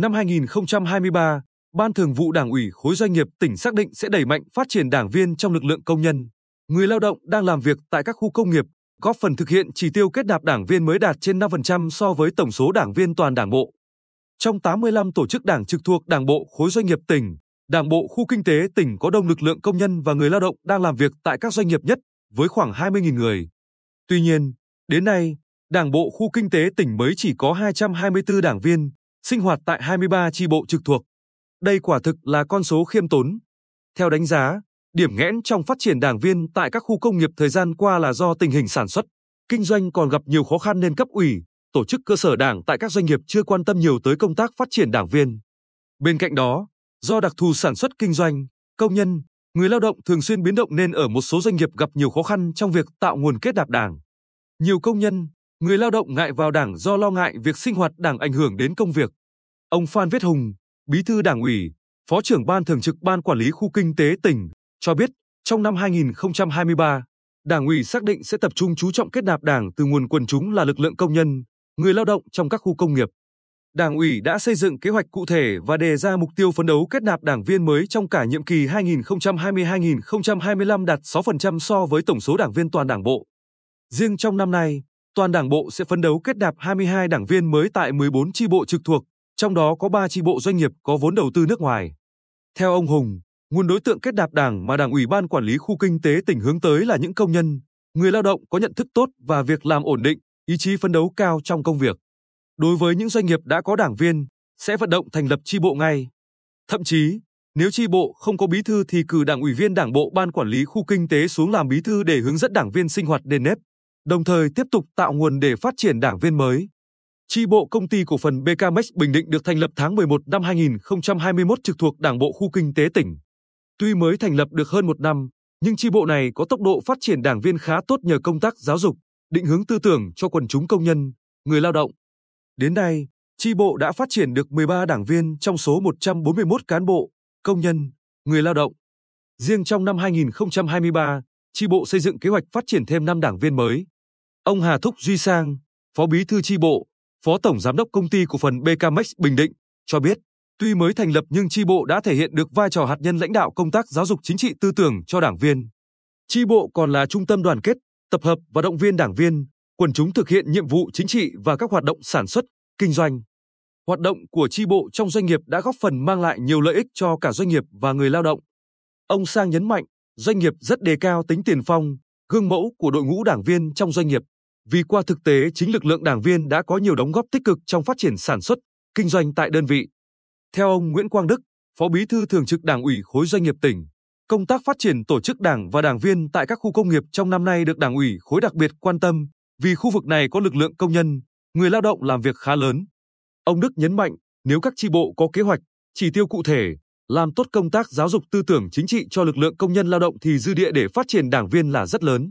Năm 2023, Ban Thường vụ Đảng ủy khối doanh nghiệp tỉnh xác định sẽ đẩy mạnh phát triển đảng viên trong lực lượng công nhân, người lao động đang làm việc tại các khu công nghiệp, góp phần thực hiện chỉ tiêu kết nạp đảng viên mới đạt trên 5% so với tổng số đảng viên toàn Đảng bộ. Trong 85 tổ chức đảng trực thuộc Đảng bộ khối doanh nghiệp tỉnh, Đảng bộ khu kinh tế tỉnh có đông lực lượng công nhân và người lao động đang làm việc tại các doanh nghiệp nhất, với khoảng 20.000 người. Tuy nhiên, đến nay, Đảng bộ khu kinh tế tỉnh mới chỉ có 224 đảng viên, sinh hoạt tại 23 chi bộ trực thuộc. Đây quả thực là con số khiêm tốn. Theo đánh giá, điểm nghẽn trong phát triển đảng viên tại các khu công nghiệp thời gian qua là do tình hình sản xuất, kinh doanh còn gặp nhiều khó khăn nên cấp ủy, tổ chức cơ sở đảng tại các doanh nghiệp chưa quan tâm nhiều tới công tác phát triển đảng viên. Bên cạnh đó, do đặc thù sản xuất kinh doanh, công nhân, người lao động thường xuyên biến động nên ở một số doanh nghiệp gặp nhiều khó khăn trong việc tạo nguồn kết nạp đảng. Nhiều công nhân, người lao động ngại vào đảng do lo ngại việc sinh hoạt đảng ảnh hưởng đến công việc. Ông Phan Viết Hùng, Bí thư Đảng ủy, Phó trưởng ban thường trực Ban quản lý khu kinh tế tỉnh cho biết, trong năm 2023, Đảng ủy xác định sẽ tập trung chú trọng kết nạp đảng từ nguồn quần chúng là lực lượng công nhân, người lao động trong các khu công nghiệp. Đảng ủy đã xây dựng kế hoạch cụ thể và đề ra mục tiêu phấn đấu kết nạp đảng viên mới trong cả nhiệm kỳ 2020-2025 đạt 6% so với tổng số đảng viên toàn Đảng bộ. Riêng trong năm nay, toàn Đảng bộ sẽ phấn đấu kết nạp 22 đảng viên mới tại 14 chi bộ trực thuộc, trong đó có 3 chi bộ doanh nghiệp có vốn đầu tư nước ngoài. Theo ông Hùng, nguồn đối tượng kết nạp đảng mà Đảng ủy ban quản lý khu kinh tế tỉnh hướng tới là những công nhân, người lao động có nhận thức tốt và việc làm ổn định, ý chí phấn đấu cao trong công việc. Đối với những doanh nghiệp đã có đảng viên, sẽ vận động thành lập chi bộ ngay. Thậm chí, nếu chi bộ không có bí thư thì cử đảng ủy viên đảng bộ ban quản lý khu kinh tế xuống làm bí thư để hướng dẫn đảng viên sinh hoạt đền nếp, đồng thời tiếp tục tạo nguồn để phát triển đảng viên mới. Chi bộ công ty cổ phần BKMX Bình Định được thành lập tháng 11 năm 2021 trực thuộc Đảng bộ khu kinh tế tỉnh. Tuy mới thành lập được hơn một năm, nhưng chi bộ này có tốc độ phát triển đảng viên khá tốt nhờ công tác giáo dục, định hướng tư tưởng cho quần chúng công nhân, người lao động. Đến nay, chi bộ đã phát triển được 13 đảng viên trong số 141 cán bộ, công nhân, người lao động. Riêng trong năm 2023, chi bộ xây dựng kế hoạch phát triển thêm 5 đảng viên mới. Ông Hà Thúc Duy Sang, Phó Bí thư chi bộ, Phó Tổng Giám đốc Công ty Cổ phần BKMX Bình Định, cho biết, tuy mới thành lập nhưng tri bộ đã thể hiện được vai trò hạt nhân lãnh đạo công tác giáo dục chính trị tư tưởng cho đảng viên. Tri bộ còn là trung tâm đoàn kết, tập hợp và động viên đảng viên, quần chúng thực hiện nhiệm vụ chính trị và các hoạt động sản xuất, kinh doanh. Hoạt động của tri bộ trong doanh nghiệp đã góp phần mang lại nhiều lợi ích cho cả doanh nghiệp và người lao động. Ông Sang nhấn mạnh, doanh nghiệp rất đề cao tính tiền phong, gương mẫu của đội ngũ đảng viên trong doanh nghiệp, vì qua thực tế chính lực lượng đảng viên đã có nhiều đóng góp tích cực trong phát triển sản xuất, kinh doanh tại đơn vị. Theo ông Nguyễn Quang Đức, Phó Bí thư Thường trực Đảng ủy khối doanh nghiệp tỉnh, công tác phát triển tổ chức đảng và đảng viên tại các khu công nghiệp trong năm nay được Đảng ủy khối đặc biệt quan tâm, vì khu vực này có lực lượng công nhân, người lao động làm việc khá lớn. Ông Đức nhấn mạnh, nếu các chi bộ có kế hoạch, chỉ tiêu cụ thể, làm tốt công tác giáo dục tư tưởng chính trị cho lực lượng công nhân lao động thì dư địa để phát triển đảng viên là rất lớn.